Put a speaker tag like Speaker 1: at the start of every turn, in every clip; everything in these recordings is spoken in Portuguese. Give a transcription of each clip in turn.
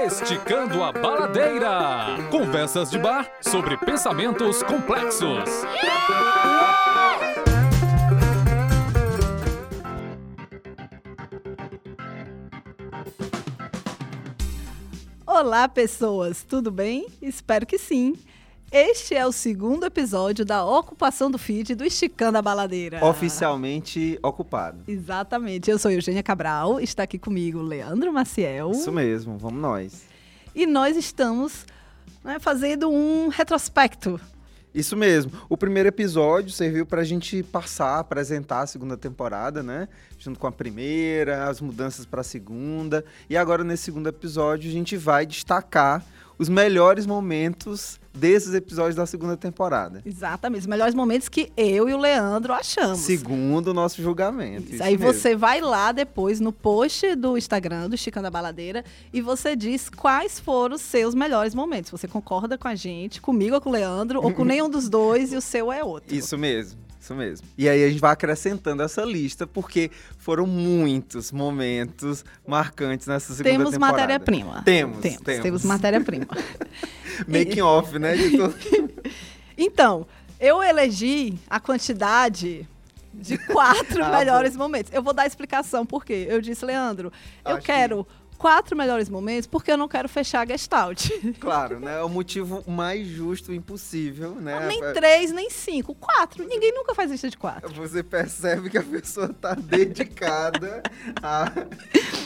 Speaker 1: Esticando a Baladeira. Conversas de bar sobre pensamentos complexos.
Speaker 2: Olá, pessoas, tudo bem? Espero que sim. Este é o segundo episódio da ocupação do feed do Esticando a Baladeira.
Speaker 3: Oficialmente ocupado.
Speaker 2: Exatamente. Eu sou Eugênia Cabral, está aqui comigo Leandro Maciel.
Speaker 3: Isso mesmo, vamos nós.
Speaker 2: E nós estamos né, fazendo um retrospecto.
Speaker 3: Isso mesmo. O primeiro episódio serviu para a gente passar, apresentar a segunda temporada, né? Junto com a primeira, as mudanças para a segunda. E agora, nesse segundo episódio, a gente vai destacar os melhores momentos desses episódios da segunda temporada.
Speaker 2: Exatamente, os melhores momentos que eu e o Leandro achamos.
Speaker 3: Segundo o nosso julgamento.
Speaker 2: Isso, isso aí mesmo. você vai lá depois no post do Instagram do Esticando a Baladeira e você diz quais foram os seus melhores momentos. Você concorda com a gente, comigo ou com o Leandro, ou com nenhum dos dois e o seu é outro.
Speaker 3: Isso mesmo. Isso mesmo. E aí a gente vai acrescentando essa lista, porque foram muitos momentos marcantes nessa segunda
Speaker 2: temos
Speaker 3: temporada.
Speaker 2: Matéria-prima.
Speaker 3: Temos,
Speaker 2: temos.
Speaker 3: Temos,
Speaker 2: temos matéria-prima.
Speaker 3: Making off, né?
Speaker 2: então, eu elegi a quantidade de quatro ah, melhores bom. momentos. Eu vou dar a explicação por quê. Eu disse, Leandro, eu Acho quero que quatro melhores momentos porque eu não quero fechar a Gestalt.
Speaker 3: Claro, né? É o motivo mais justo impossível, né?
Speaker 2: nem três, nem cinco, quatro. Ninguém nunca faz lista de quatro.
Speaker 3: Você percebe que a pessoa está dedicada a,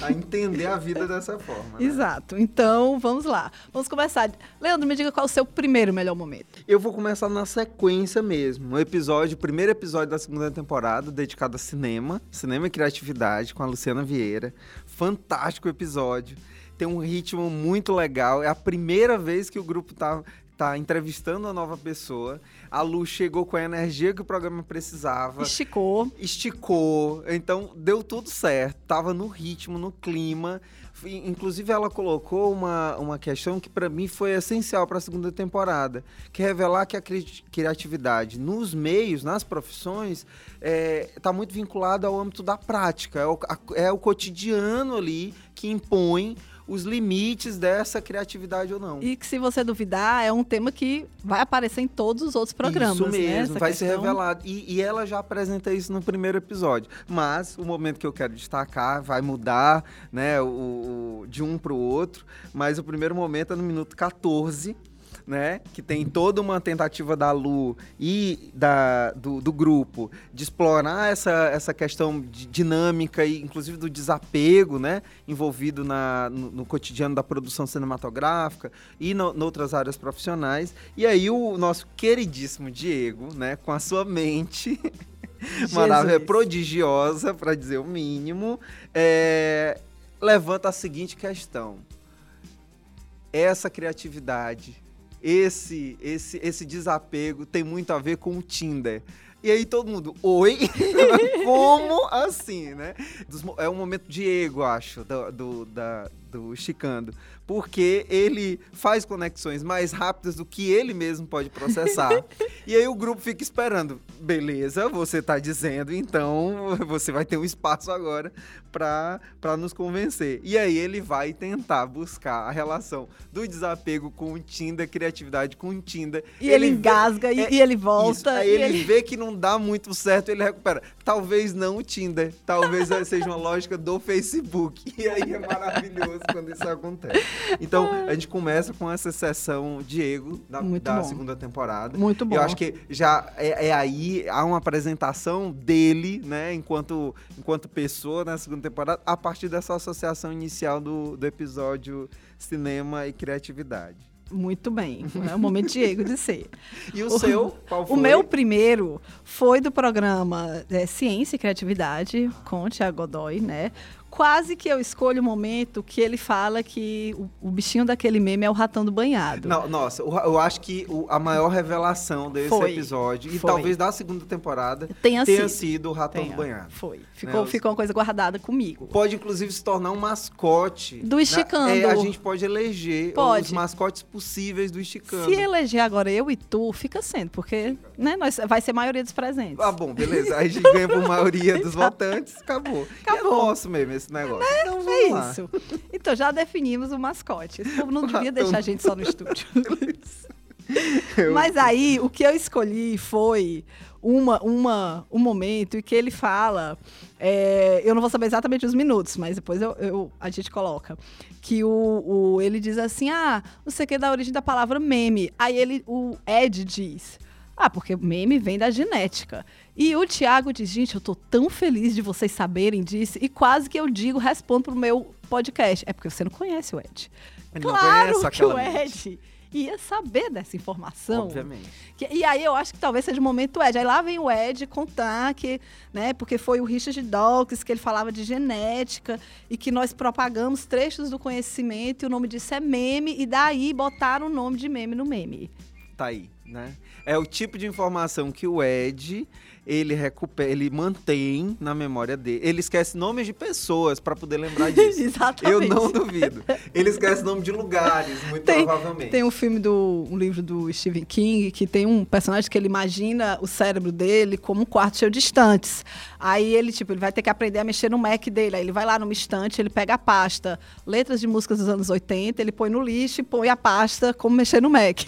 Speaker 3: a, entender a vida dessa forma. Né?
Speaker 2: Exato. Então, vamos lá. Vamos começar. Leandro, me diga qual é o seu primeiro melhor momento.
Speaker 3: Eu vou começar na sequência mesmo. O episódio, o primeiro episódio da segunda temporada, dedicado a cinema, cinema e criatividade, com a Luciana Vieira fantástico episódio. Tem um ritmo muito legal. É a primeira vez que o grupo tá, tá entrevistando uma nova pessoa. A Lu chegou com a energia que o programa precisava.
Speaker 2: Esticou.
Speaker 3: Esticou. Então deu tudo certo. Tava no ritmo, no clima. Inclusive, ela colocou uma, uma questão que para mim foi essencial para a segunda temporada, que é revelar que a cri criatividade nos meios, nas profissões, está é, tá muito vinculada ao âmbito da prática. É o, a, é o cotidiano ali que impõe os limites dessa criatividade ou não.
Speaker 2: E que se você duvidar, é um tema que vai aparecer em todos os outros programas.
Speaker 3: Isso mesmo,
Speaker 2: né?
Speaker 3: vai questão... ser revelado. E, e, ela já apresenta isso no primeiro episódio. Mas o momento que eu quero destacar vai mudar né, o, o de um para o outro. Mas o primeiro momento é no minuto 14 né? Que tem toda uma tentativa da Lu e da, do, do grupo de explorar essa, essa questão de dinâmica e inclusive do desapego, né? Envolvido na, no, no cotidiano da produção cinematográfica e em outras áreas profissionais. E aí o nosso queridíssimo Diego, né? Com a sua mente... maravilhosa, prodigiosa, para dizer o mínimo, é, levanta a seguinte questão: essa criatividade esse, esse, esse desapego tem muito a ver com o Tinder. E aí todo mundo, oi? Como assim, né? É um momento de ego, acho, do, do, da, do Chicando porque ele faz conexões mais rápidas do que ele mesmo pode processar. e aí o grupo fica esperando. Beleza, você está dizendo, então você vai ter um espaço agora para nos convencer. E aí ele vai tentar buscar a relação do desapego com o Tinder, criatividade com o Tinder.
Speaker 2: E ele, ele engasga vê, e, é, e, ele volta. Isso,
Speaker 3: aí ele, ele vê que não dá muito certo, ele recupera. Talvez não o Tinder, talvez seja uma lógica do Facebook. E aí é maravilhoso quando isso acontece. Então, a gente começa com essa sessão Diego da, da segunda temporada.
Speaker 2: Muito bom.
Speaker 3: Eu acho que já é, é, aí, há uma apresentação dele, né, enquanto, enquanto pessoa na segunda temporada, a partir dessa associação inicial do, do episódio Cinema e Criatividade.
Speaker 2: Muito bem, é o momento Diego de ser.
Speaker 3: E o, o seu, qual foi?
Speaker 2: O meu primeiro foi do programa é, Ciência e Criatividade, com o Tiago Godoy, né? Quase que eu escolho o momento que ele fala que o, o bichinho daquele meme é o ratão do banhado.
Speaker 3: Não, nossa, eu acho que o, a maior revelação desse foi, episódio, e talvez da segunda temporada, tenha, tenha sido, sido, o ratão tenha, do banhado.
Speaker 2: Foi. Ficou, né? ficou uma coisa guardada comigo.
Speaker 3: Pode, inclusive, se tornar um mascote.
Speaker 2: Do Esticando.
Speaker 3: Né? É, a gente pode eleger pode. os mascotes possíveis do Esticando.
Speaker 2: Se eleger agora eu e tu, fica sendo, porque né, nós, vai ser a maioria dos presentes.
Speaker 3: Ah, bom, beleza. Aí a gente ganha por maioria dos votantes, acabou. Acabou. E é nosso mesmo esse negócio.
Speaker 2: É,
Speaker 3: então, vamos
Speaker 2: é
Speaker 3: lá.
Speaker 2: isso. Então já definimos o mascote. Esse povo não devia deixar a gente só no estúdio.
Speaker 3: Eu-
Speaker 2: Mas aí, o que eu escolhi foi uma, uma, um momento em que ele fala. é, eu não vou saber exatamente os minutos, mas depois eu, eu- a gente coloca. Que o, o- ele diz assim: ah, não sei o que da origem da palavra meme. Aí ele, o Ed diz. Ah, porque meme vem da genética. E o Tiago diz, gente, eu tô tão feliz de vocês saberem disso. E quase que eu digo, respondo pro meu podcast. É porque você não conhece o Ed. Claro que o. Ed ia saber dessa informação.
Speaker 3: Obviamente.
Speaker 2: Que- e aí eu acho que talvez seja o momento Ed. Aí lá vem o Ed contar que, né, porque foi o Richard Dawkins que ele falava de genética e que nós propagamos trechos do conhecimento e o nome disso é meme e daí botaram o nome de meme no meme.
Speaker 3: Tá aí, né? É o tipo de informação que o Ed, ele recupera, ele mantém na memória dele. Ele esquece nomes de pessoas para poder lembrar disso.
Speaker 2: Exatamente.
Speaker 3: Eu não duvido. Ele esquece nome de lugares, muito
Speaker 2: Tem-
Speaker 3: provavelmente.
Speaker 2: Tem um filme do um livro do Stephen King que tem um personagem que ele imagina o cérebro dele como um quarto cheio de estantes. Aí ele tipo ele vai ter que aprender a mexer no Mac dele. Aí ele vai lá numa estante, ele pega a pasta, letras de músicas dos anos 80, ele põe no lixo e põe a pasta como mexer no Mac.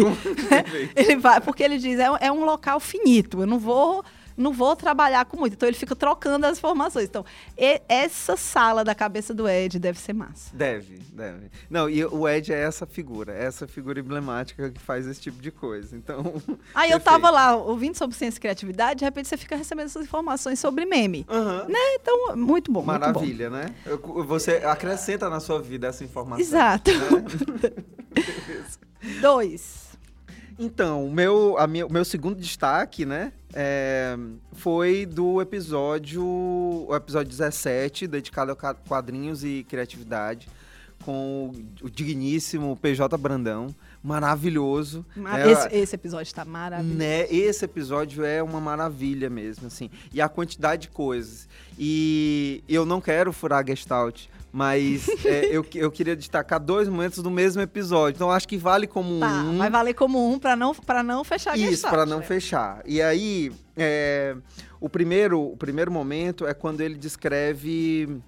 Speaker 2: ele vai porque ele diz é, é um local finito. Eu não vou não vou trabalhar com muito. Então ele fica trocando as informações. Então, e- essa sala da cabeça do Ed deve ser massa.
Speaker 3: Deve, deve. Não, e o Ed é essa figura, é essa figura emblemática que faz esse tipo de coisa. Então.
Speaker 2: Aí eu tava lá ouvindo sobre ciência e criatividade, de repente você fica recebendo essas informações sobre meme.
Speaker 3: Aham.
Speaker 2: Então, muito bom, muito bom.
Speaker 3: Maravilha, né? Você acrescenta na sua vida essa informação.
Speaker 2: Exato.
Speaker 3: né?
Speaker 2: Dois.
Speaker 3: Então, o meu, a minha- o meu segundo destaque, né, é, foi do episódio, o episódio 17, dedicado a quadrinhos e criatividade, com o, digníssimo PJ Brandão, maravilhoso.
Speaker 2: Ma-
Speaker 3: né?
Speaker 2: Esse, esse episódio tá maravilhoso.
Speaker 3: Né? Esse episódio é uma maravilha mesmo, assim. E a quantidade de coisas. E eu não quero furar a Gestalt, mas é, eu, eu queria destacar dois momentos do mesmo episódio. Então acho que vale como
Speaker 2: Tá,
Speaker 3: um.
Speaker 2: vai valer como um pra não, pra não fechar a
Speaker 3: Isso, para não
Speaker 2: né?
Speaker 3: fechar. E aí, é, o, primeiro, o primeiro momento é quando ele descreve.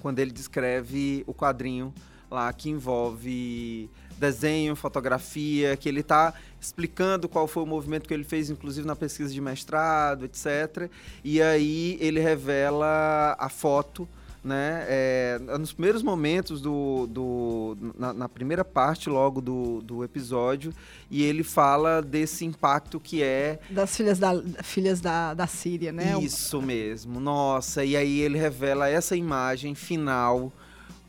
Speaker 3: Quando ele descreve o quadrinho lá que envolve desenho, fotografia, que ele está explicando qual foi o movimento que ele fez, inclusive na pesquisa de mestrado, etc. E aí ele revela a foto né? É, nos primeiros momentos do, do na, na primeira parte logo do, do episódio e ele fala desse impacto que é
Speaker 2: Das filhas da, filhas da, da Síria, né?
Speaker 3: isso mesmo. Nossa, e aí ele revela essa imagem final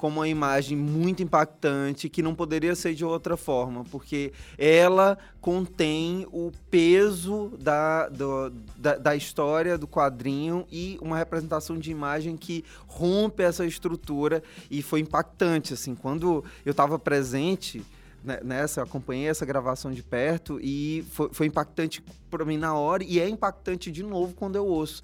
Speaker 3: como uma imagem muito impactante que não poderia ser de outra forma, porque ela contém o peso da, do- da, da história do quadrinho e uma representação de imagem que rompe essa estrutura e foi impactante, assim, quando eu estava presente né, nessa, eu acompanhei essa gravação de perto e foi, foi impactante para mim na hora e é impactante de novo quando eu ouço.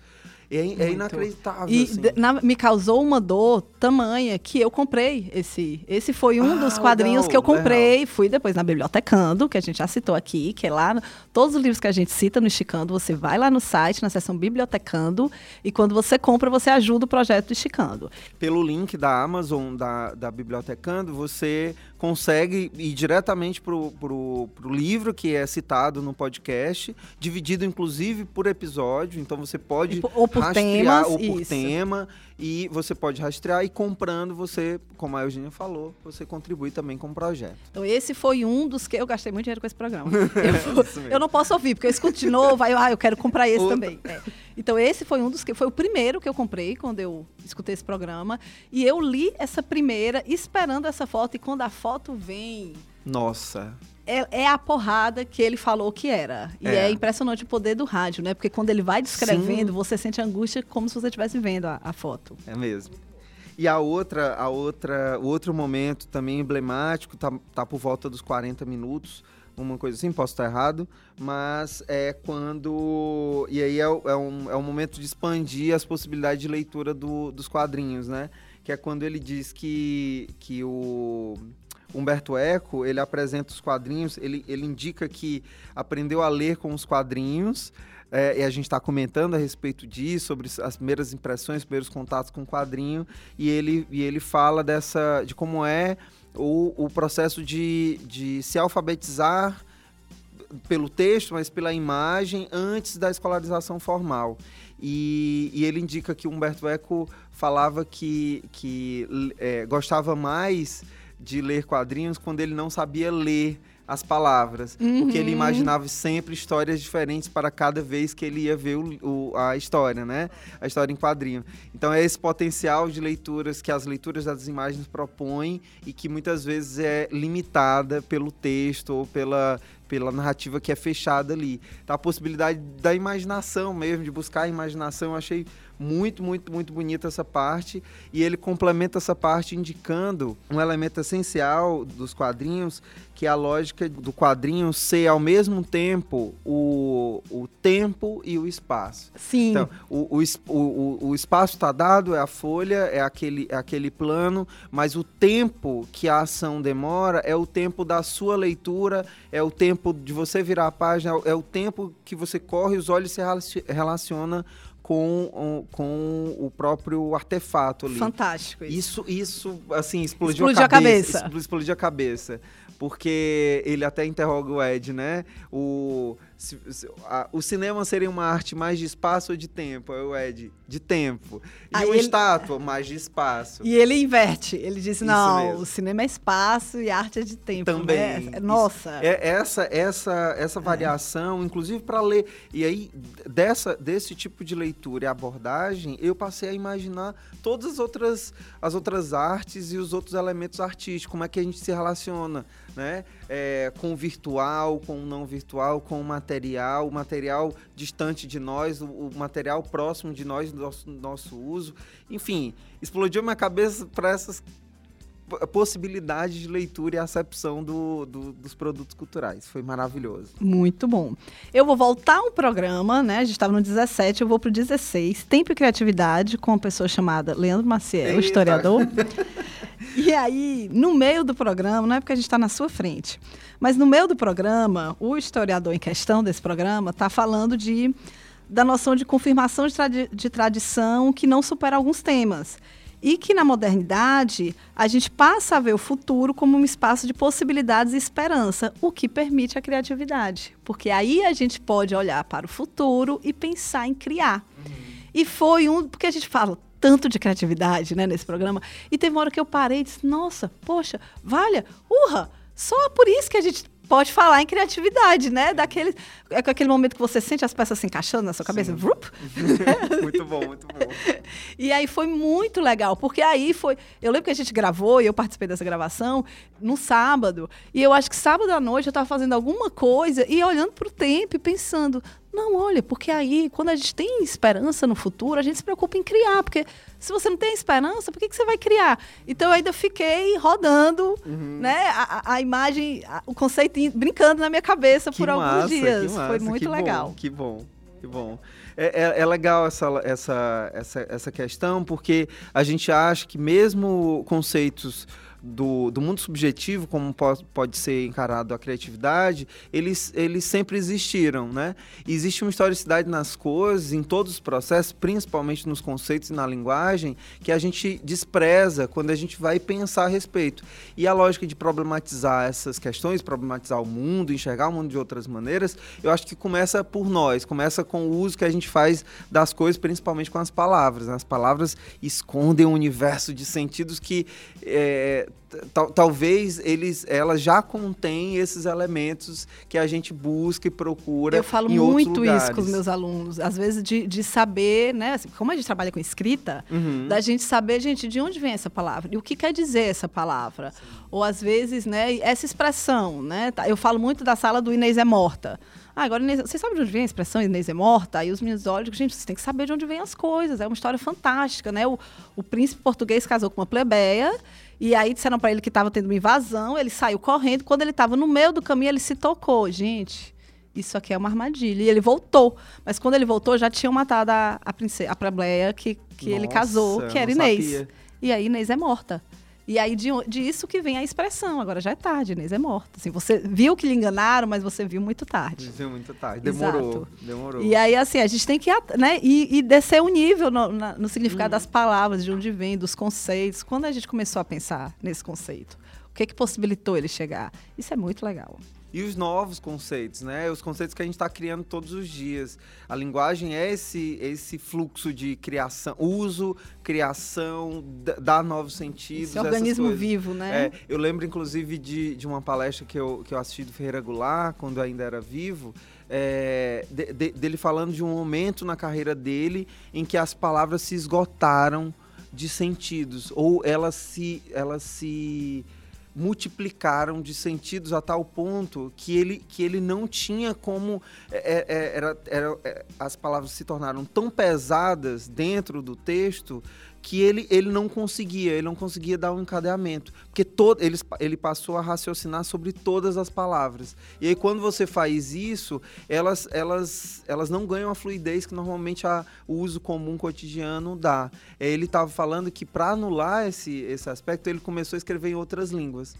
Speaker 3: É, é inacreditável,
Speaker 2: E
Speaker 3: assim.
Speaker 2: na- me causou uma dor tamanha que eu comprei esse. Esse foi um
Speaker 3: Ah,
Speaker 2: dos quadrinhos
Speaker 3: legal,
Speaker 2: que eu comprei. Fui depois na Bibliotecando, que a gente já citou aqui, que é lá. no- todos os livros que a gente cita no Esticando, você vai lá no site, na seção Bibliotecando, e quando você compra, você ajuda o projeto do Esticando.
Speaker 3: Pelo link da Amazon, da, da Bibliotecando, você consegue ir diretamente pro, pro, pro livro que é citado no podcast, dividido inclusive por episódio, então você pode
Speaker 2: ou por
Speaker 3: rastrear
Speaker 2: temas,
Speaker 3: ou por
Speaker 2: isso.
Speaker 3: tema e você pode rastrear e comprando você, como a Eugênia falou, você contribui também com o projeto.
Speaker 2: Então, esse foi um dos que eu gastei muito dinheiro com esse programa. Eu,
Speaker 3: Isso mesmo.
Speaker 2: eu não posso ouvir, porque eu escuto de novo, aí eu, ah, eu quero comprar esse
Speaker 3: Outra.
Speaker 2: também. É. Então, esse foi um dos que foi o primeiro que eu comprei quando eu escutei esse programa. E eu li essa primeira esperando essa foto, e quando a foto vem.
Speaker 3: Nossa,
Speaker 2: É, é a porrada que ele falou que era. E
Speaker 3: É.
Speaker 2: é. impressionante o poder do rádio, né? Porque quando ele vai descrevendo, você sente angústia como se você estivesse vendo a, a foto.
Speaker 3: É mesmo. E a outra, a outra, o outro momento também emblemático, tá, tá por volta dos 40 minutos, uma coisa assim, posso estar errado, mas é quando. E aí é, é um, é um momento de expandir as possibilidades de leitura do- dos quadrinhos, né? Que é quando ele diz que, que o. Humberto Eco, ele apresenta os quadrinhos, ele, ele indica que aprendeu a ler com os quadrinhos, é, e a gente está comentando a respeito disso, sobre as primeiras impressões, os primeiros contatos com o quadrinho, e ele, e ele fala dessa, de como é o, processo de, de se alfabetizar pelo texto, mas pela imagem antes da escolarização formal. E, e ele indica que Humberto Eco falava que, que é, gostava mais de ler quadrinhos quando ele não sabia ler as palavras, uhum. porque ele uhum. imaginava sempre histórias diferentes para cada vez que ele ia ver o, o, a história, né? A história em quadrinho. Então é esse potencial de leituras que as leituras das imagens propõem e que muitas vezes é limitada pelo texto ou pela pela narrativa que é fechada ali. Então, a possibilidade da imaginação mesmo, de buscar a imaginação, eu achei muito, muito, muito bonita essa parte. E ele complementa essa parte indicando um elemento essencial dos quadrinhos, que é a lógica do quadrinho ser ao mesmo tempo o, o tempo e o espaço.
Speaker 2: Sim.
Speaker 3: Então, o, o, o, o espaço está dado, é a folha, é aquele, é aquele plano, mas o tempo que a ação demora é o tempo da sua leitura, é o tempo de você virar a página, é o tempo que você corre, os olhos se relaciona com, com o próprio artefato ali.
Speaker 2: Fantástico
Speaker 3: isso. Isso, isso assim, explodiu, explodiu a cabeça. A cabeça. Explodiu a cabeça. Porque ele até interroga o Ed, né? O se, se, a, o cinema seria uma arte mais de espaço ou de tempo? É o Ed, de tempo. E Aí uma ele... estátua, mais de espaço.
Speaker 2: E ele inverte. Ele diz, não, o cinema é espaço e a arte é de tempo.
Speaker 3: Também.
Speaker 2: Né? Nossa.
Speaker 3: É, essa, essa, essa é. variação, é. inclusive para ler. E aí, dessa, desse tipo de leitura e abordagem, eu passei a imaginar todas as outras, as outras artes e os outros elementos artísticos, como é que a gente se relaciona, né? É, com virtual, com não virtual, com material, o material distante de nós, o, o material próximo de nós, do nosso, nosso uso. Enfim, explodiu minha cabeça para essas possibilidades de leitura e acepção do, do, dos produtos culturais. Foi maravilhoso.
Speaker 2: Muito bom. Eu vou voltar ao programa, né? A gente estava no 17, eu vou para o 16. Tempo e Criatividade, com uma pessoa chamada Leandro Maciel, Eita. historiador. e aí, no meio do programa, não é porque a gente está na sua frente, mas no meio do programa, o historiador em questão desse programa está falando de da noção de confirmação de, tradi de tradição que não supera alguns temas e que na modernidade a gente passa a ver o futuro como um espaço de possibilidades e esperança, o que permite a criatividade, porque aí a gente pode olhar para o futuro e pensar em criar. Uhum. E foi um, porque a gente fala tanto de criatividade, né, nesse programa, e teve uma hora que eu parei e disse: "Nossa, poxa, valha, urra, só por isso que a gente pode falar em criatividade, né? Daquele, é aquele momento que você sente as peças se encaixando na sua cabeça.
Speaker 3: muito bom, muito bom.
Speaker 2: E aí foi muito legal, porque aí foi. Eu lembro que a gente gravou e eu participei dessa gravação no sábado. E eu acho que sábado à noite eu estava fazendo alguma coisa e olhando para o tempo e pensando: não, olha, porque aí, quando a gente tem esperança no futuro, a gente se preocupa em criar. Porque se você não tem esperança, por que, que você vai criar? Então, eu ainda fiquei rodando uhum. né, a, a imagem, a, o conceito brincando na minha cabeça
Speaker 3: que
Speaker 2: por
Speaker 3: massa,
Speaker 2: alguns dias.
Speaker 3: Massa,
Speaker 2: Foi muito
Speaker 3: que
Speaker 2: legal.
Speaker 3: Bom, que bom. Que bom. É, é, é, legal essa, essa, essa, essa questão, porque a gente acha que mesmo conceitos do, do mundo subjetivo, como pode, ser encarado a criatividade, eles, eles sempre existiram, né? existe uma historicidade nas coisas, em todos os processos, principalmente nos conceitos e na linguagem, que a gente despreza quando a gente vai pensar a respeito. E a lógica de problematizar essas questões, problematizar o mundo, enxergar o mundo de outras maneiras, eu acho que começa por nós, começa com o uso que a gente faz das coisas, principalmente com as palavras. Né? As palavras escondem um universo de sentidos que é, talvez eles, elas já contêm esses elementos que a gente busca e procura.
Speaker 2: Eu falo muito isso com os meus alunos, às vezes de, de saber, né? Assim, como a gente trabalha com escrita, uhum. da gente saber, gente, de onde vem essa palavra e o que quer dizer essa palavra. Sim. Ou às vezes, né? Essa expressão, né? Tá, eu falo muito da sala do Inês é morta. Ah, agora, Inês, você sabe de onde vem a expressão Inês é morta? Aí os meninos olham e gente, você tem que saber de onde vem as coisas. É uma história fantástica, né? O, o príncipe português casou com uma plebeia e aí disseram para ele que estava tendo uma invasão, ele saiu correndo. Quando ele estava no meio do caminho, ele se tocou. Gente, isso aqui é uma armadilha. E ele voltou. Mas quando ele voltou, já tinham matado a, a princesa, a plebeia que, que Nossa, ele casou, que era Inês. Sabia. E aí Inês é morta. E aí de, disso que vem a expressão. Agora já é tarde, Inês é morta. Assim, você viu que lhe enganaram, mas você viu muito tarde.
Speaker 3: Viu muito tarde. Demorou. Exato. Demorou.
Speaker 2: E aí, assim, a gente tem que né, e, e descer o nível no, na, no significado hum. das palavras, de onde vem, dos conceitos. Quando a gente começou a pensar nesse conceito, o que, que possibilitou ele chegar? Isso é muito legal
Speaker 3: e os novos conceitos, né? Os conceitos que a gente está criando todos os dias. A linguagem é esse, esse fluxo de criação, uso, criação, dá novos sentidos. Esse
Speaker 2: organismo vivo, né?
Speaker 3: É, eu lembro, inclusive, de, de uma palestra que eu, que eu assisti do Ferreira Goulart, quando ainda era vivo, é, de, de, dele falando de um momento na carreira dele em que as palavras se esgotaram de sentidos, ou elas se. Elas se multiplicaram de sentidos a tal ponto que ele, que ele não tinha como. É, é, era, era, é, as palavras se tornaram tão pesadas dentro do texto que ele, ele não conseguia, ele não conseguia dar um encadeamento. Porque todo, ele, ele passou a raciocinar sobre todas as palavras. E aí, quando você faz isso, elas, elas, elas não ganham a fluidez que normalmente a, o uso comum cotidiano dá. Ele estava falando que, para anular esse, esse aspecto, ele começou a escrever em outras línguas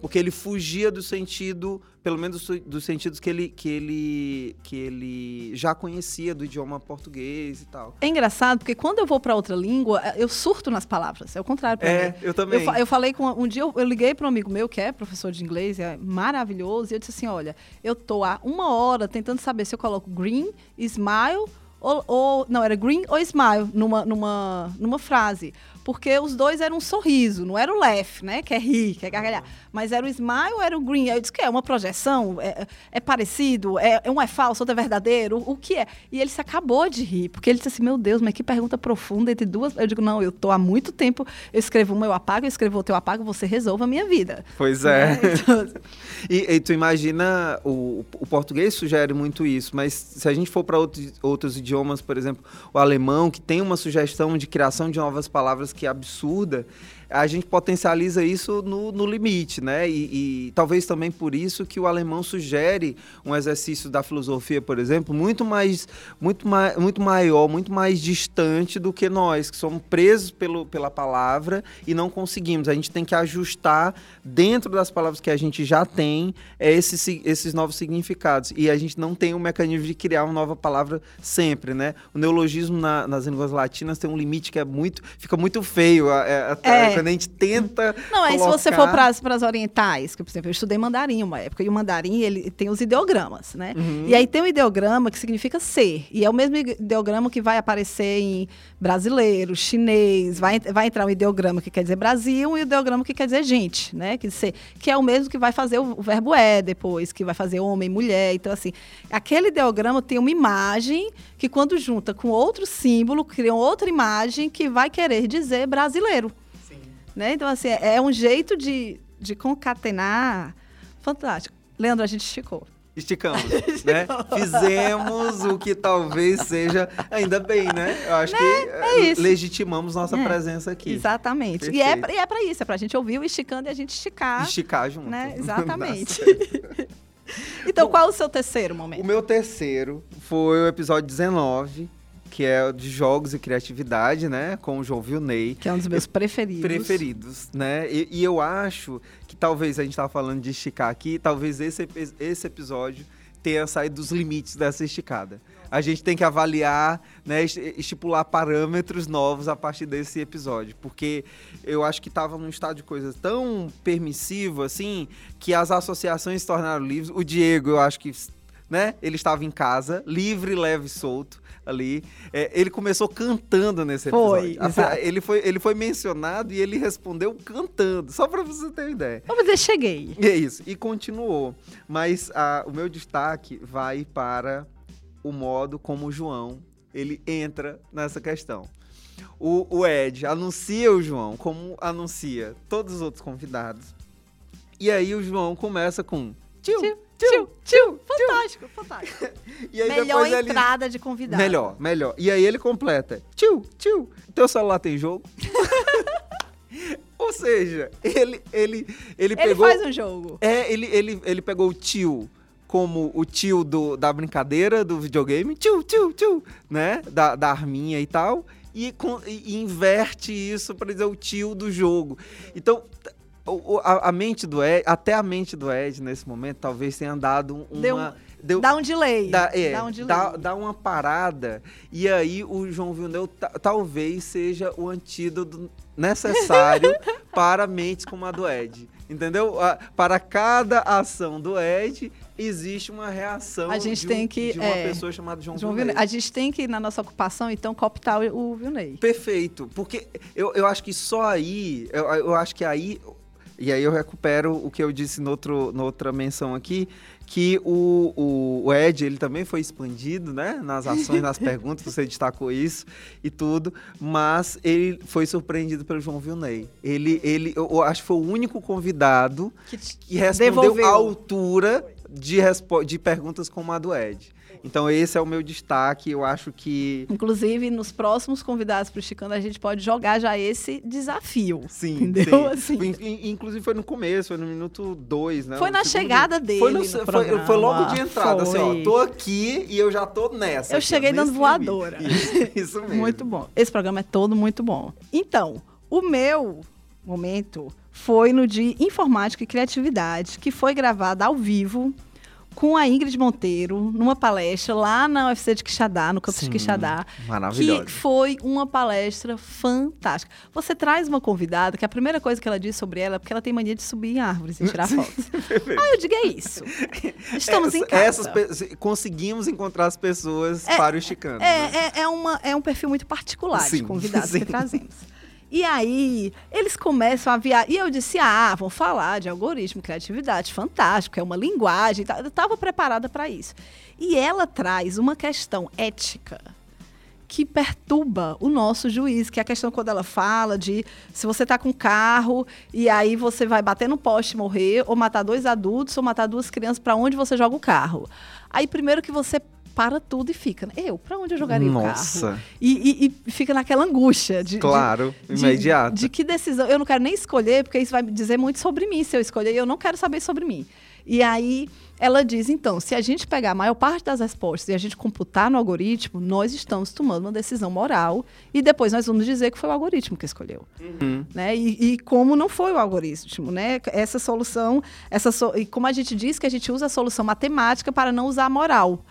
Speaker 3: porque ele fugia do sentido, pelo menos dos sentidos que ele, que ele, que ele já conhecia do idioma português e tal.
Speaker 2: É engraçado, porque quando eu vou para outra língua, eu surto nas palavras. É o contrário para
Speaker 3: é, mim. eu também.
Speaker 2: Eu, eu falei com um dia eu, eu liguei para um amigo meu que é professor de inglês, é maravilhoso, e eu disse assim, olha, eu tô há uma hora tentando saber se eu coloco green, smile ou, ou, não, era green ou smile numa, numa, numa frase porque os dois eram um sorriso, não era o laugh, né? Que é rir, que é gargalhar. Mas era o smile ou era o green? Eu disse que é uma projeção, é, é parecido, é, um é falso, outro é verdadeiro, o, o que é? E ele se acabou de rir, porque ele disse assim, meu Deus, mas que pergunta profunda entre duas. Eu digo, não, eu tô há muito tempo, eu escrevo uma, eu apago, eu escrevo outra, eu apago, você resolva a minha vida.
Speaker 3: Pois é. Né? Então... e, e, tu imagina, o, o português sugere muito isso, mas se a gente for para outros, outros idiomas, por exemplo, o alemão, que tem uma sugestão de criação de novas palavras que é absurda, a gente potencializa isso no, no limite, né? E, e, talvez também por isso que o alemão sugere um exercício da filosofia, por exemplo, muito mais, muito mais, muito maior, muito mais distante do que nós, que somos presos pelo, pela palavra e não conseguimos. A gente tem que ajustar dentro das palavras que a gente já tem esses, esses novos significados. E a gente não tem o mecanismo de criar uma nova palavra sempre, né? O neologismo na, nas línguas latinas tem um limite que é muito, fica muito feio. É, até, é quando a gente tenta.
Speaker 2: Não, aí colocar... se você for para as orientais, que por exemplo, eu estudei mandarim uma época, e o mandarim ele tem os ideogramas, né? Uhum. E aí tem um ideograma que significa ser. E é o mesmo ideograma que vai aparecer em brasileiro, chinês, vai, vai entrar um ideograma que quer dizer Brasil e um ideograma que quer dizer gente, né? Que, ser, que é o mesmo que vai fazer o, o verbo é depois, que vai fazer homem, mulher. Então, assim, aquele ideograma tem uma imagem que, quando junta com outro símbolo, cria outra imagem que vai querer dizer brasileiro. Né? Então, assim, é um jeito de, de concatenar. Fantástico. Leandro, a gente esticou.
Speaker 3: Esticamos, né? Fizemos o que talvez seja, ainda bem, né? Eu acho né? que é legitimamos nossa é. presença aqui.
Speaker 2: Exatamente. E é, é para isso, é para a gente ouvir o esticando e a gente esticar.
Speaker 3: Esticar junto.
Speaker 2: Né? Exatamente. então, Bom, qual é o seu terceiro momento?
Speaker 3: O meu terceiro foi o episódio 19, que é de jogos e criatividade, né? Com o João Vilney.
Speaker 2: Que é um dos meus preferidos.
Speaker 3: Preferidos, né? E, e eu acho que talvez a gente estava falando de esticar aqui, talvez esse, esse episódio tenha saído dos limites dessa esticada. A gente tem que avaliar, né, estipular parâmetros novos a partir desse episódio, porque eu acho que estava num estado de coisas tão permissivo assim que as associações se tornaram livres. O Diego, eu acho que né? Ele estava em casa, livre, leve e solto ali. É, ele começou cantando nesse episódio. Foi. Ele foi, ele foi mencionado e ele respondeu cantando, só para você ter uma ideia.
Speaker 2: Vamos dizer, cheguei.
Speaker 3: E é isso, e continuou. Mas a, o meu destaque vai para o modo como o João ele entra nessa questão. O, o Ed anuncia o João como anuncia todos os outros convidados. E aí o João começa com tio, tio
Speaker 2: Tio, tio, fantástico, fantástico. e aí melhor entrada ele... de convidado.
Speaker 3: Melhor, melhor. E aí ele completa: Tio, tio, teu celular tem jogo? Ou seja, ele, ele, ele, ele pegou.
Speaker 2: Ele faz um jogo.
Speaker 3: É, ele, ele, ele pegou o tio como o tio do, da brincadeira do videogame, tio, tio, tio, né? Da, da arminha e tal. e, e inverte isso para dizer o tio do jogo. Então, a, a, mente do Ed, até a mente do Ed nesse momento, talvez tenha dado uma.
Speaker 2: Deu, deu, dá um delay.
Speaker 3: Dá, é, dá um delay. Dá, dá, uma parada. E aí o João Villeneuve talvez seja o antídoto necessário para mentes como a do Ed. Entendeu? Para cada ação do Ed, existe uma reação
Speaker 2: a gente
Speaker 3: de,
Speaker 2: tem que,
Speaker 3: de uma é, pessoa chamada João, João
Speaker 2: Villeneuve. A gente tem que, na nossa ocupação, então, cooptar o, o Villeneuve.
Speaker 3: Perfeito. Porque eu, eu acho que só aí, eu, eu acho que aí e aí eu recupero o que eu disse no outro, noutra menção aqui, que o, o, o, Ed, ele também foi expandido, né? Nas ações, nas perguntas, você destacou isso e tudo, mas ele foi surpreendido pelo João Vilney. Ele, ele eu acho que foi o único convidado que, que respondeu devolveu. à altura de, de perguntas como a do Ed. Então esse é o meu destaque, eu acho que...
Speaker 2: Inclusive, nos próximos convidados para o Chicano, a gente pode jogar já esse desafio.
Speaker 3: Sim, entendeu? Sim. Assim. Inclusive foi no começo, foi no minuto dois, né?
Speaker 2: Foi na chegada dele
Speaker 3: foi,
Speaker 2: no,
Speaker 3: no foi, foi, logo de entrada, foi. assim, ó, tô aqui e eu já tô nessa.
Speaker 2: Eu
Speaker 3: aqui,
Speaker 2: cheguei dando voadora.
Speaker 3: Isso, isso mesmo.
Speaker 2: Muito bom. Esse programa é todo muito bom. Então, o meu momento foi no de Informática e Criatividade, que foi gravado ao vivo com a Ingrid Monteiro numa palestra lá na UFC de Quixadá, no campus Sim, de Quixadá.
Speaker 3: Maravilhosa.
Speaker 2: Que foi uma palestra fantástica. Você traz uma convidada que a primeira coisa que ela diz sobre ela é porque ela tem mania de subir em árvores e tirar fotos. ah, eu digo, é isso. Estamos Essa, em casa.
Speaker 3: Essas, conseguimos encontrar as pessoas é, para o Chicano.
Speaker 2: É, né? é, é, uma, é um perfil muito particular sim, de convidados sim. que trazemos. E aí, eles começam a viajar. E eu disse: ah, vão falar de algoritmo, criatividade, fantástico, é uma linguagem. Eu estava preparada para isso. E ela traz uma questão ética que perturba o nosso juiz, que é a questão quando ela fala de se você está com carro e aí você vai bater no poste e morrer, ou matar dois adultos, ou matar duas crianças, para onde você joga o carro. Aí, primeiro que você para tudo e fica. Né? Eu, para onde eu jogaria Nossa. o carro? E, e, e, fica naquela angústia de.
Speaker 3: Claro, imediato.
Speaker 2: De, de, que decisão. Eu não quero nem escolher, porque isso vai dizer muito sobre mim se eu escolher. Eu não quero saber sobre mim. E aí ela diz: então, se a gente pegar a maior parte das respostas e a gente computar no algoritmo, nós estamos tomando uma decisão moral e depois nós vamos dizer que foi o algoritmo que escolheu. Uhum. Né? E, e, como não foi o algoritmo, né? Essa solução, essa so... e como a gente diz que a gente usa a solução matemática para não usar a moral.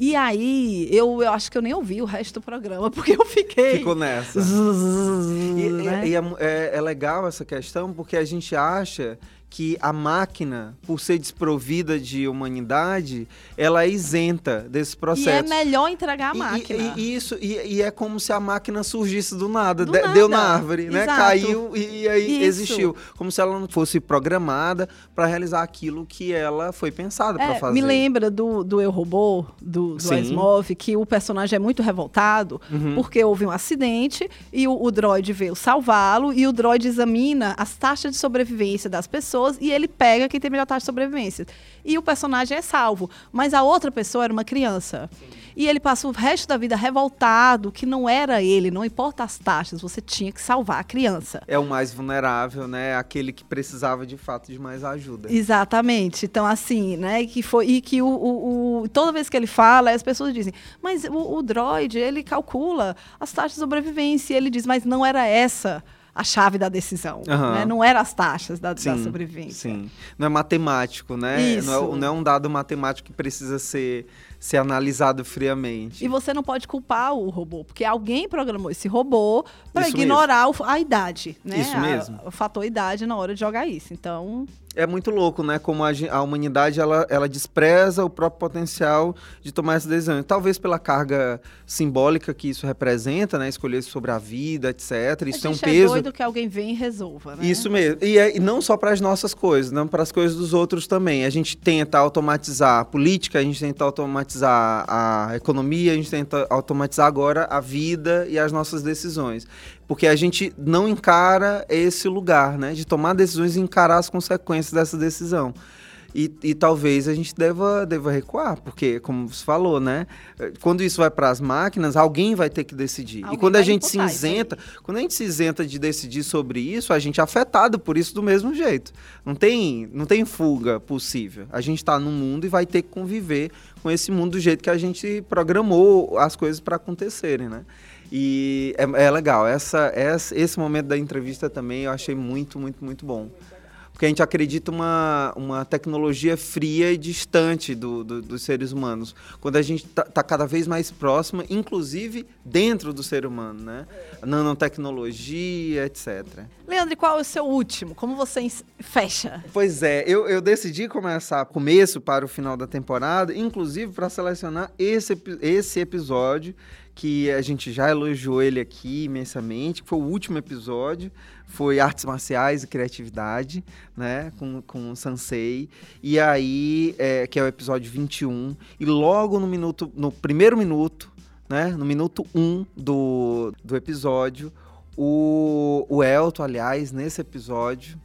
Speaker 2: E aí, eu, eu acho que eu nem ouvi o resto do programa, porque eu fiquei.
Speaker 3: Ficou nessa. Zzz, e, né? e, e é, é, é legal essa questão, porque a gente acha que a máquina, por ser desprovida de humanidade, ela é isenta desse processo. E é
Speaker 2: melhor entregar a máquina.
Speaker 3: E, e isso, e, e, é como se a máquina surgisse do nada, do de, nada. deu na árvore, né? Exato. Caiu e, aí isso. existiu. Como se ela não fosse programada para realizar aquilo que ela foi pensada é, para fazer.
Speaker 2: Me lembra do, do Eu Robô, do, do Asimov, que o personagem é muito revoltado uhum. porque houve um acidente e o, o droid veio salvá-lo e o droid examina as taxas de sobrevivência das pessoas pessoas e ele pega quem tem melhor taxa de sobrevivência. E o personagem é salvo. Mas a outra pessoa era uma criança. Sim. E ele passa o resto da vida revoltado, que não era ele, não importa as taxas, você tinha que salvar a criança.
Speaker 3: É o mais vulnerável, né? Aquele que precisava de fato de mais ajuda.
Speaker 2: Exatamente. Então, assim, né? Que foi, e que o, o, o toda vez que ele fala, as pessoas dizem, mas o, o droid, ele calcula as taxas de sobrevivência. E ele diz, mas não era essa a chave da decisão. Uhum. Né? Não eram as taxas da, sim, da, sobrevivência.
Speaker 3: Sim. Não é matemático, né? Isso. Não é, não é um dado matemático que precisa ser ser analisado friamente.
Speaker 2: E você não pode culpar o robô, porque alguém programou esse robô para ignorar o, a idade, né?
Speaker 3: Isso mesmo.
Speaker 2: O fator idade na hora de jogar isso. Então,
Speaker 3: é muito louco, né? Como a, a, humanidade ela, ela despreza o próprio potencial de tomar essa decisão. Talvez pela carga simbólica que isso representa, né? Escolher sobre a vida, etc. Isso tem um peso. É
Speaker 2: doido que alguém vem e resolva, né?
Speaker 3: Isso mesmo. E, é, e não só para as nossas coisas, não para as coisas dos outros também. A gente tenta automatizar a política, a gente tenta automatizar a economia, a gente tenta automatizar agora a vida e as nossas decisões porque a gente não encara esse lugar, né? De tomar decisões e encarar as consequências dessa decisão. E, e, talvez a gente deva, deva recuar, porque, como você falou, né? Quando isso vai para as máquinas, alguém vai ter que decidir. Alguém e quando a gente se isenta, quando a gente se isenta de decidir sobre isso, a gente é afetado por isso do mesmo jeito. Não tem, não tem fuga possível. A gente está no mundo e vai ter que conviver com esse mundo do jeito que a gente programou as coisas para acontecerem, né? E é, é legal. Essa, essa, esse momento da entrevista também eu achei muito, muito, muito bom porque a gente acredita uma, uma tecnologia fria e distante do, do, dos seres humanos, quando a gente está tá cada vez mais próxima, inclusive dentro do ser humano, né? Nanotecnologia, etc.
Speaker 2: Leandro, qual é o seu último? Como você fecha?
Speaker 3: Pois é, eu, eu decidi começar começo para o final da temporada, inclusive para selecionar esse, esse episódio que a gente já elogiou ele aqui imensamente, foi o último episódio, foi artes marciais e criatividade, né, com, com o Sansei, e aí, é, que é o episódio 21, e logo no minuto, no primeiro minuto, né, no minuto 1 do, do episódio, o, o Elton, aliás, nesse episódio,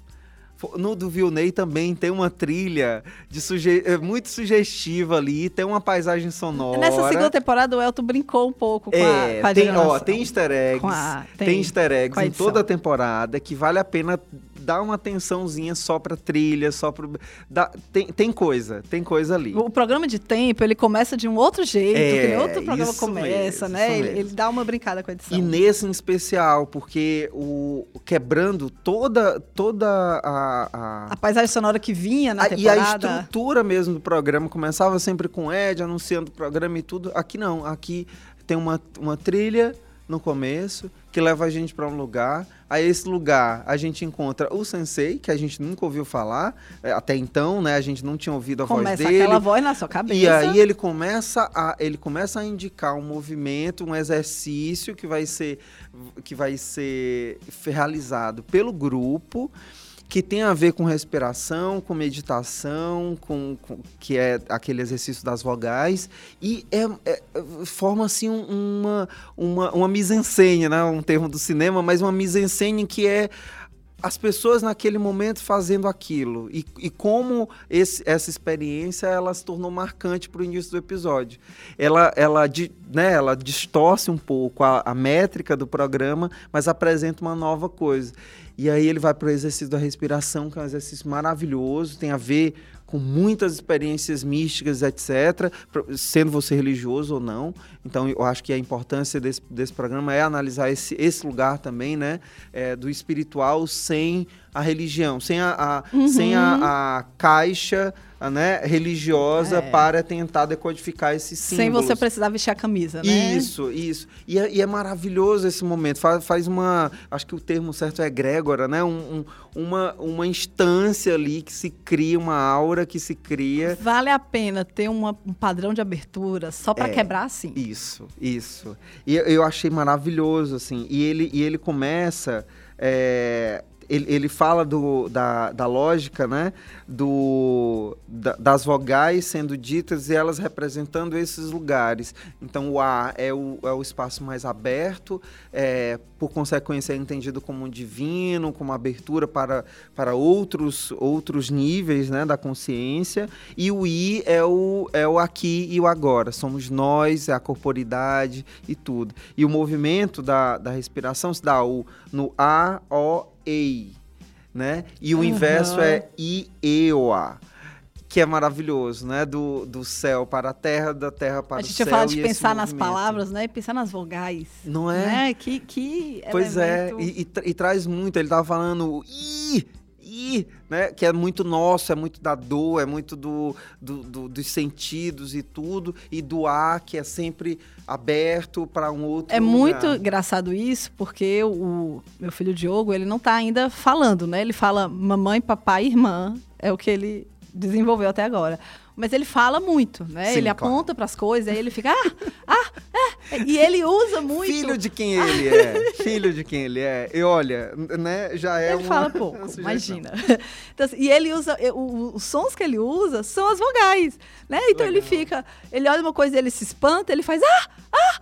Speaker 3: no do Vilney também tem uma trilha de suge é muito sugestiva ali, tem uma paisagem sonora.
Speaker 2: Nessa segunda temporada o Elton brincou um pouco com
Speaker 3: é,
Speaker 2: a, com a
Speaker 3: tem, ó, tem easter eggs, a, tem, tem easter eggs em toda a temporada que vale a pena dá uma atençãozinha só pra trilha, só pro. Dá, tem, tem coisa, tem coisa ali.
Speaker 2: O programa de tempo, ele começa de um outro jeito, é, que outro programa começa, mesmo, né? Ele, ele, dá uma brincada com a edição.
Speaker 3: E nesse em especial, porque o quebrando toda, toda a,
Speaker 2: a. A, paisagem sonora que vinha na a, temporada.
Speaker 3: E a estrutura mesmo do programa começava sempre com Ed anunciando o programa e tudo. Aqui não, aqui tem uma, uma trilha no começo que leva a gente para um lugar. A esse lugar a gente encontra o sensei, que a gente nunca ouviu falar é, até então, né? A gente não tinha ouvido a
Speaker 2: começa
Speaker 3: voz dele.
Speaker 2: aquela voz na sua cabeça.
Speaker 3: E aí ele começa a ele começa a indicar um movimento, um exercício que vai ser que vai ser realizado pelo grupo que tem a ver com respiração, com meditação, com, com que é aquele exercício das vogais e é, é forma assim uma uma uma mise-en-scène, né, um termo do cinema, mas uma mise-en-scène que é as pessoas naquele momento fazendo aquilo e, e como esse, essa experiência ela se tornou marcante para o início do episódio. Ela, ela, né, ela distorce um pouco a, a métrica do programa, mas apresenta uma nova coisa. E aí ele vai para o exercício da respiração, que é um exercício maravilhoso, tem a ver com muitas experiências místicas, etc., sendo você religioso ou não. Então, eu acho que a importância desse, desse programa é analisar esse, esse lugar também, né, é, do espiritual sem a religião, sem a, a uhum. sem a, a caixa né, religiosa é. para tentar decodificar esses símbolos.
Speaker 2: Sem você precisar vestir a camisa, né?
Speaker 3: Isso, isso. E é, e é maravilhoso esse momento. Faz, faz, uma. Acho que o termo certo é egrégora, né? Um, um, uma, uma instância ali que se cria, uma aura que se cria.
Speaker 2: Vale a pena ter uma, um padrão de abertura só para
Speaker 3: é,
Speaker 2: quebrar assim.
Speaker 3: Isso, isso. E eu achei maravilhoso, assim. E ele, e ele começa. É, ele, ele fala do, da, da lógica, né? Do, da, das vogais sendo ditas e elas representando esses lugares. Então, o A é o, é o espaço mais aberto, é, por consequência, é entendido como divino, como abertura para, para outros, outros níveis né, da consciência. E o I é o, é o aqui e o agora. Somos nós, é a corporidade e tudo. E o movimento da, da respiração se dá o, no A, O, ei, né? E o uhum. inverso é i, e, o, a. Que é maravilhoso, né? Do, do céu para a terra, da terra para o céu. A
Speaker 2: gente fala de pensar nas palavras, né? Pensar nas vogais.
Speaker 3: Não é?
Speaker 2: Né? Que, que
Speaker 3: pois elemento... é, e, e, e, traz muito. Ele tava falando i, i, né? Que é muito nosso, é muito da dor, é muito do, do, do dos sentidos e tudo. E do a, que é sempre aberto para um outro
Speaker 2: É
Speaker 3: lugar.
Speaker 2: muito engraçado isso, porque o meu filho Diogo, ele não está ainda falando, né? Ele fala mamãe, papai, irmã, é o que ele desenvolveu até agora. Mas ele fala muito, né? Sim, ele claro. aponta para as coisas, aí ele fica, ah, ah, é. E ele usa muito.
Speaker 3: Filho de quem ele é. Filho de quem ele é. E olha, né, já é
Speaker 2: Ele
Speaker 3: uma,
Speaker 2: fala pouco, imagina. Então, assim, e ele usa, os sons que ele usa são as vogais, né? Então Legal. ele fica, ele olha uma coisa ele se espanta, ele faz, ah, ah,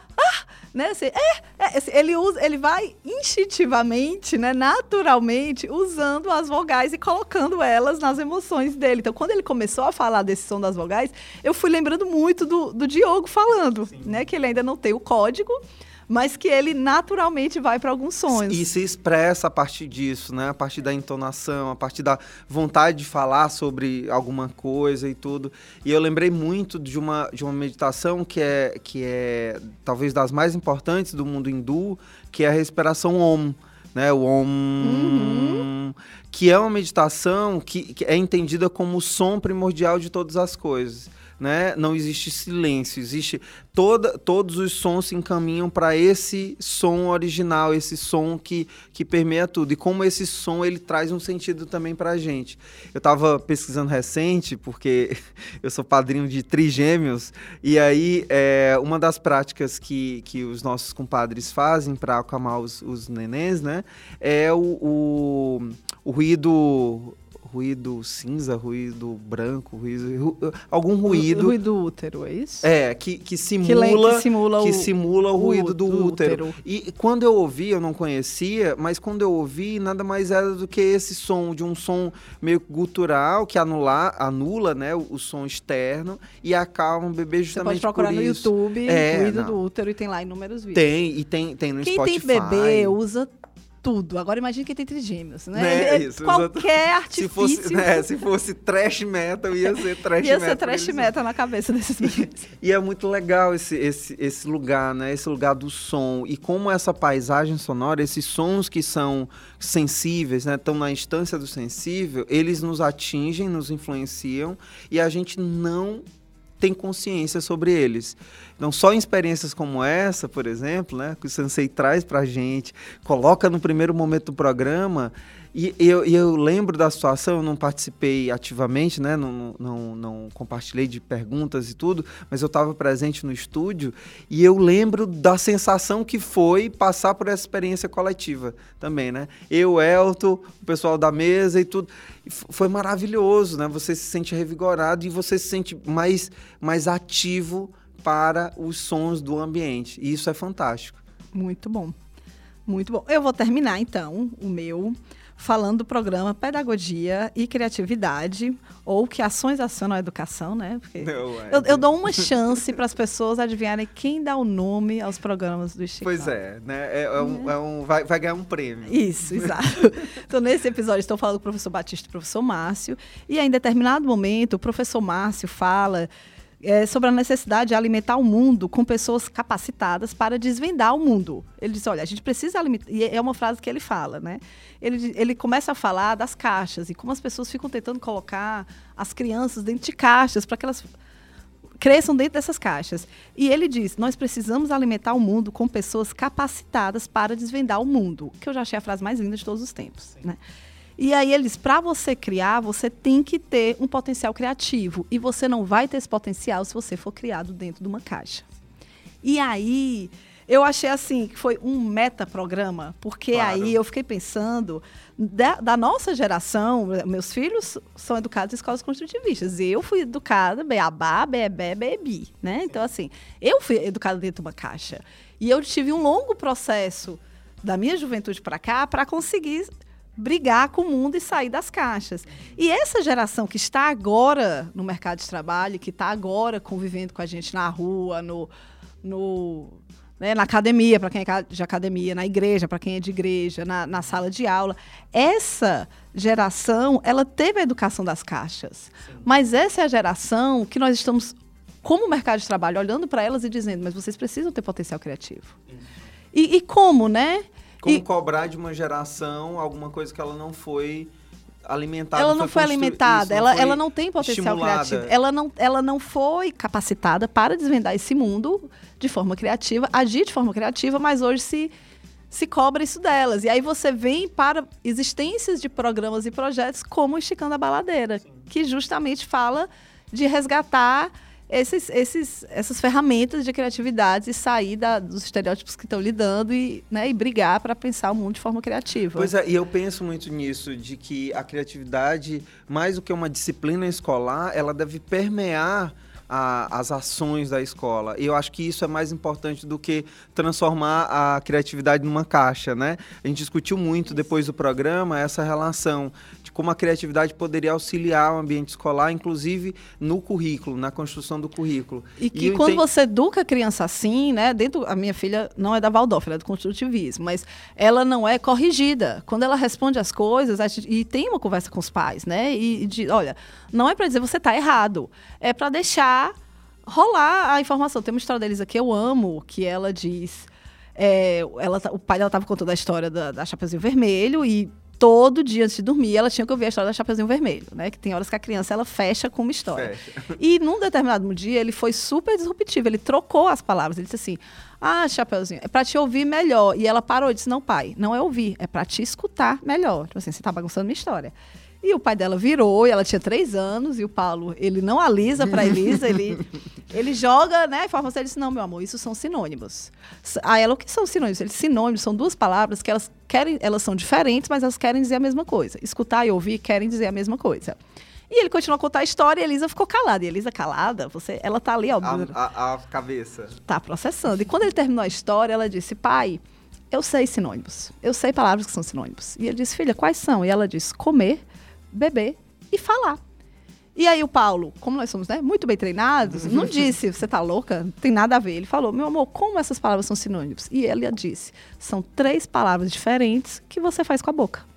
Speaker 2: né? Assim, é, é assim, ele usa, ele vai instintivamente, né, naturalmente, usando as vogais e colocando elas nas emoções dele. Então, quando ele começou a falar desse som das vogais, eu fui lembrando muito do, do Diogo falando, Sim. né, que ele ainda não tem o código, mas que ele naturalmente vai para alguns sonhos.
Speaker 3: E se expressa a partir disso, né? A partir da entonação, a partir da vontade de falar sobre alguma coisa e tudo. E eu lembrei muito de uma, de uma meditação que é, que é talvez das mais importantes do mundo hindu, que é a respiração Om né? O Om, uhum. que é uma meditação que, que, é entendida como o som primordial de todas as coisas né? Não existe silêncio, existe toda, todos os sons se encaminham para esse som original, esse som que, que permeia tudo. E como esse som ele traz um sentido também para a gente. Eu estava pesquisando recente porque eu sou padrinho de trigêmeos e aí é, uma das práticas que, que os nossos compadres fazem para acalmar os, os né? É o, o, o ruído ruído cinza, ruído branco, ruído, ru, algum ruído.
Speaker 2: Ruído útero, é isso?
Speaker 3: É, que, que simula,
Speaker 2: que, que simula,
Speaker 3: que
Speaker 2: o,
Speaker 3: simula o ruído do, do útero. útero. E quando eu ouvi, eu não conhecia, mas quando eu ouvi, nada mais era do que esse som, de um som meio gutural, que anula, anula né, o, o som externo e acalma o bebê justamente
Speaker 2: Você pode procurar
Speaker 3: no
Speaker 2: YouTube, é, ruído não. do útero, e tem lá inúmeros vídeos.
Speaker 3: Tem, e tem, tem no
Speaker 2: Quem
Speaker 3: Spotify.
Speaker 2: Quem tem bebê usa tudo. Agora imagine quem tem trigêmeos, né?
Speaker 3: né?
Speaker 2: É, isso, qualquer artifício.
Speaker 3: Se fosse, né, se fosse trash metal, ia ser trash
Speaker 2: ia
Speaker 3: metal.
Speaker 2: Ia ser trash metal na cabeça desses meninos.
Speaker 3: E, e, é muito legal esse, esse, esse lugar, né? Esse lugar do som. E como essa paisagem sonora, esses sons que são sensíveis, né? Estão na instância do sensível, eles nos atingem, nos influenciam e a gente não tem consciência sobre eles. Então, só em experiências como essa, por exemplo, né, que o Sensei traz para a gente, coloca no primeiro momento do programa, e eu, eu, lembro da situação, eu não participei ativamente, né? Não, não, não compartilhei de perguntas e tudo, mas eu estava presente no estúdio e eu lembro da sensação que foi passar por essa experiência coletiva também, né? Eu, Elton, o pessoal da mesa e tudo. Foi maravilhoso, né? Você se sente revigorado e você se sente mais, mais ativo para os sons do ambiente. E isso é fantástico.
Speaker 2: Muito bom. Muito bom. Eu vou terminar então o meu falando do programa Pedagogia e Criatividade, ou que ações acionam a educação, né? Não, é. eu, eu, dou uma chance para as pessoas adivinharem quem dá o nome aos programas do Chico.
Speaker 3: Pois é, né? É, é um, é um vai, vai, ganhar um prêmio.
Speaker 2: Isso, exato. então, nesse episódio, estou falando com o professor Batista e o professor Márcio, e em determinado momento, o professor Márcio fala é, sobre a necessidade de alimentar o mundo com pessoas capacitadas para desvendar o mundo. Ele diz, olha, a gente precisa alimentar... E é uma frase que ele fala, né? Ele, ele começa a falar das caixas e como as pessoas ficam tentando colocar as crianças dentro de caixas para que elas cresçam dentro dessas caixas. E ele diz: nós precisamos alimentar o mundo com pessoas capacitadas para desvendar o mundo, que eu já achei a frase mais linda de todos os tempos. Né? E aí eles, para você criar, você tem que ter um potencial criativo. E você não vai ter esse potencial se você for criado dentro de uma caixa. E aí, eu achei assim, que foi um metaprograma, porque claro. aí eu fiquei pensando, da, da, nossa geração, meus filhos são educados em escolas construtivistas. Eu fui educada beabá, bebê, bebi, né? Então, assim, eu fui educada dentro de uma caixa. E eu tive um longo processo da minha juventude para cá para conseguir brigar com o mundo e sair das caixas. E essa geração que está agora no mercado de trabalho, que está agora convivendo com a gente na rua, no, no né, na academia, para quem é de academia, na igreja, para quem é de igreja, na, na, sala de aula, essa geração, ela teve a educação das caixas. Sim. Mas essa é a geração que nós estamos, como mercado de trabalho, olhando para elas e dizendo, mas vocês precisam ter potencial criativo. E, e como, né?
Speaker 3: Como e... cobrar de uma geração alguma coisa que ela não foi alimentada.
Speaker 2: Ela não foi, foi alimentada, isso, ela, não ela não tem potencial estimulada. criativo. Ela não, ela não foi capacitada para desvendar esse mundo de forma criativa, agir de forma criativa, mas hoje se, se cobra isso delas. E aí você vem para existências de programas e projetos como Esticando a Baladeira, Sim. que justamente fala de resgatar esses, esses, essas ferramentas de criatividade e sair da, dos estereótipos que estão lidando e, né, e brigar para pensar o mundo de forma criativa.
Speaker 3: Pois é, e eu penso muito nisso, de que a criatividade, mais do que uma disciplina escolar, ela deve permear a, as ações da escola. E eu acho que isso é mais importante do que transformar a criatividade numa caixa, né? A gente discutiu muito depois do programa essa relação de como a criatividade poderia auxiliar o ambiente escolar, inclusive no currículo, na construção do currículo.
Speaker 2: E que e quando você educa a criança assim, né? Dentro, a minha filha não é da Waldorf, ela é do construtivismo, mas ela não é corrigida. Quando ela responde as coisas, gente, e tem uma conversa com os pais, né? E de, olha, não é para dizer você está errado, é para deixar rolar a informação. Tem uma história deles aqui, eu amo, que ela diz. É, ela, tá, o pai dela estava contando a história da, da Chapeuzinho Vermelho e todo dia antes de dormir ela tinha que ouvir a história da Chapeuzinho Vermelho, né? Que tem horas que a criança ela fecha com uma história. Fecha. E num determinado dia ele foi super disruptivo, ele trocou as palavras, ele disse assim: "Ah, Chapeuzinho, é para te ouvir melhor". E ela parou e disse: "Não, pai, não é ouvir, é para te escutar melhor". Tipo assim, você está bagunçando minha história. E o pai dela virou, e ela tinha três anos, e o Paulo, ele não alisa para Elisa, ele, ele joga, né? A informação, ele disse, não, meu amor, isso são sinônimos. Aí ela, o que são sinônimos? Eles, sinônimos são duas palavras que elas querem, elas são diferentes, mas elas querem dizer a mesma coisa. Escutar e ouvir querem dizer a mesma coisa. E ele continuou a contar a história e a Elisa ficou calada. E a Elisa calada, você, ela tá ali, ó.
Speaker 3: A, a, a cabeça.
Speaker 2: Tá processando. E quando ele terminou a história, ela disse, pai, eu sei sinônimos. Eu sei palavras que são sinônimos. E ele disse, filha, quais são? E ela disse, comer, beber e falar. E aí o Paulo, como nós somos né, muito bem treinados, não disse, você tá louca? Não tem nada a ver. Ele falou, meu amor, como essas palavras são sinônimos? E ela disse, são três palavras diferentes que você faz com a boca.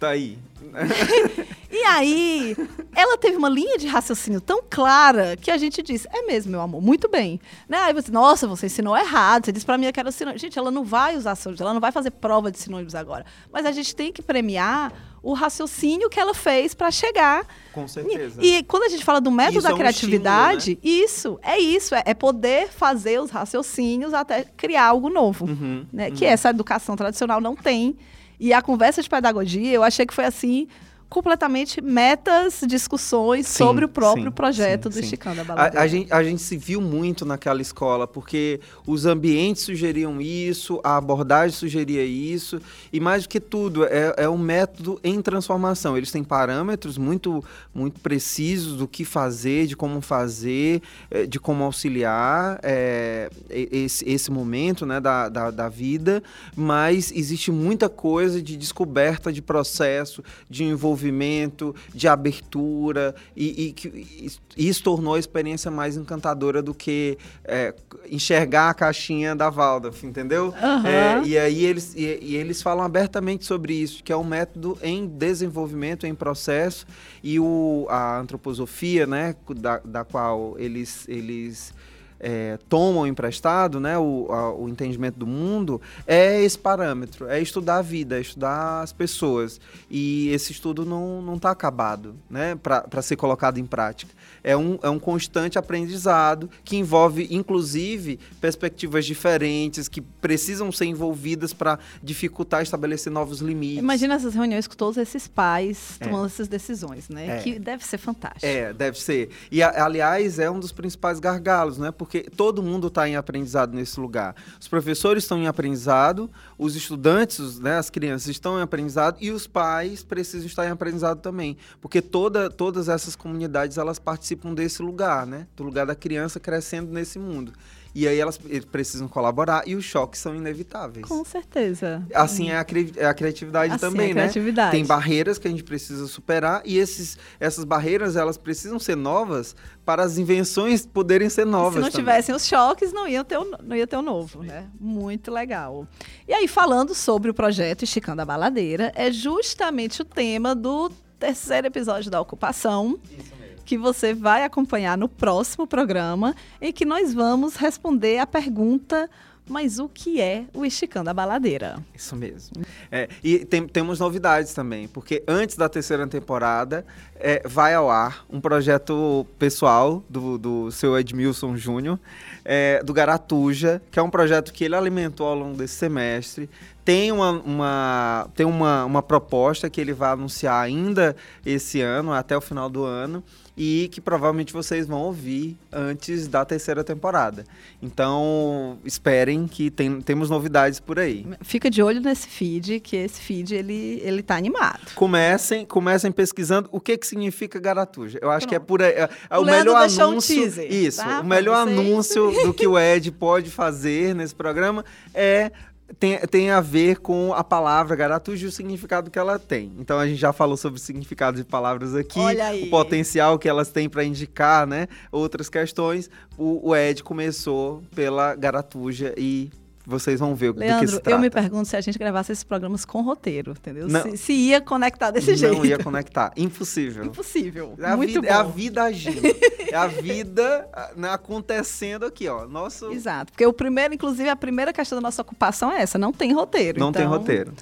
Speaker 3: Tá aí.
Speaker 2: e aí, ela teve uma linha de raciocínio tão clara que a gente disse: é mesmo, meu amor, muito bem. Né? Aí você, nossa, você ensinou errado, você disse para mim que era sinônimo. Gente, ela não vai usar sinônimos, ela não vai fazer prova de sinônimos agora. Mas a gente tem que premiar o raciocínio que ela fez para chegar.
Speaker 3: Com certeza.
Speaker 2: E, e, quando a gente fala do método isso da é um criatividade, estímulo, né? isso, é isso, é, é, poder fazer os raciocínios até criar algo novo. Uhum, né? Uhum. Que essa educação tradicional não tem. E a conversa de pedagogia, eu achei que foi assim completamente metas, discussões sim, sobre o próprio sim, projeto sim, do Esticando a Baladeira.
Speaker 3: A, a, gente, a gente se viu muito naquela escola, porque os ambientes sugeriam isso, a abordagem sugeria isso, e mais do que tudo, é, é um método em transformação. Eles têm parâmetros muito, muito precisos do que fazer, de como fazer, eh, de como auxiliar é, esse, esse momento né, da, da, da vida, mas existe muita coisa de descoberta de processo, de envolvimento desenvolvimento, de abertura, e, e, e isso tornou a experiência mais encantadora do que é, enxergar a caixinha da Waldorf, entendeu? Uhum. É, e aí eles, e, e, eles falam abertamente sobre isso, que é um método em desenvolvimento, em processo, e o, a antroposofia, né, da, da qual eles, eles é, tomam emprestado, né, o, a, o entendimento do mundo, é esse parâmetro, é estudar a vida, é estudar as pessoas. E esse estudo não está acabado né, para ser colocado em prática. É um, é um constante aprendizado que envolve, inclusive, perspectivas diferentes que precisam ser envolvidas para dificultar estabelecer novos limites.
Speaker 2: Imagina essas reuniões com todos esses pais é. tomando essas decisões, né? É. Que deve ser fantástico.
Speaker 3: É, deve ser. E, aliás, é um dos principais gargalos, né? Porque porque todo mundo está em aprendizado nesse lugar. Os professores estão em aprendizado, os estudantes, né, as crianças estão em aprendizado e os pais precisam estar em aprendizado também, porque toda, todas essas comunidades elas participam desse lugar, né, do lugar da criança crescendo nesse mundo. E aí elas precisam colaborar e os choques são inevitáveis.
Speaker 2: Com certeza.
Speaker 3: Assim é a, cri é a criatividade assim também, é a né? criatividade. Tem barreiras que a gente precisa superar e esses, essas barreiras elas precisam ser novas para as invenções poderem ser novas.
Speaker 2: Se não
Speaker 3: também.
Speaker 2: tivessem os choques, não ia ter o, não ia ter o novo, né? Muito legal. E aí, falando sobre o projeto Esticando a Baladeira, é justamente o tema do terceiro episódio da ocupação. Isso que você vai acompanhar no próximo programa, em que nós vamos responder a pergunta mas o que é o Esticando a Baladeira?
Speaker 3: Isso mesmo. É, e tem, temos novidades também, porque antes da terceira temporada é, vai ao ar um projeto pessoal do, do seu Edmilson Júnior, é, do Garatuja, que é um projeto que ele alimentou ao longo desse semestre. Tem uma, uma, tem uma, uma proposta que ele vai anunciar ainda esse ano, até o final do ano e que provavelmente vocês vão ouvir antes da terceira temporada. Então, esperem que tem, temos novidades por aí.
Speaker 2: Fica de olho nesse feed, que esse feed ele, ele tá animado.
Speaker 3: Comecem, comecem pesquisando o que que significa garatuja. Eu acho Pronto. que é por aí. É, é o,
Speaker 2: o
Speaker 3: melhor anúncio.
Speaker 2: Um teaser,
Speaker 3: isso,
Speaker 2: tá?
Speaker 3: o melhor anúncio do que o Ed pode fazer nesse programa é tem, tem a ver com a palavra garatuja e o significado que ela tem. Então a gente já falou sobre o significado de palavras aqui, o potencial que elas têm para indicar, né? Outras questões. O, o Ed começou pela garatuja e vocês vão ver
Speaker 2: Leandro,
Speaker 3: do que se trata.
Speaker 2: eu me pergunto se a gente gravasse esses programas com roteiro, entendeu? Se, se, ia conectar desse jeito.
Speaker 3: Não ia conectar. Impossível.
Speaker 2: Impossível.
Speaker 3: É a,
Speaker 2: Muito
Speaker 3: vida,
Speaker 2: bom.
Speaker 3: é a vida agindo. é a vida né, acontecendo aqui, ó. Nosso...
Speaker 2: Exato. Porque o primeiro, inclusive, a primeira questão da nossa ocupação é essa, não tem roteiro.
Speaker 3: Não
Speaker 2: então,
Speaker 3: tem roteiro.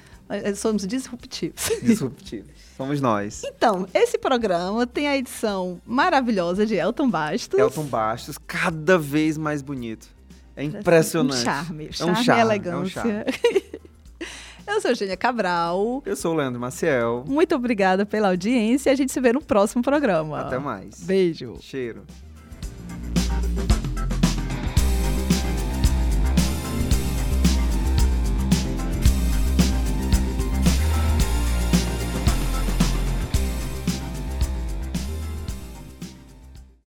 Speaker 2: Somos disruptivos.
Speaker 3: Disruptivos. Somos nós.
Speaker 2: Então, esse programa tem a edição maravilhosa de Elton Bastos.
Speaker 3: Elton Bastos, cada vez mais bonito. É impressionante.
Speaker 2: Um charme. Charme, é um charme e elegância. É um charme. Eu sou Eugênia Cabral.
Speaker 3: Eu sou o Leandro Maciel.
Speaker 2: Muito obrigada pela audiência e a gente se vê no próximo programa.
Speaker 3: Até mais.
Speaker 2: Beijo.
Speaker 3: Cheiro.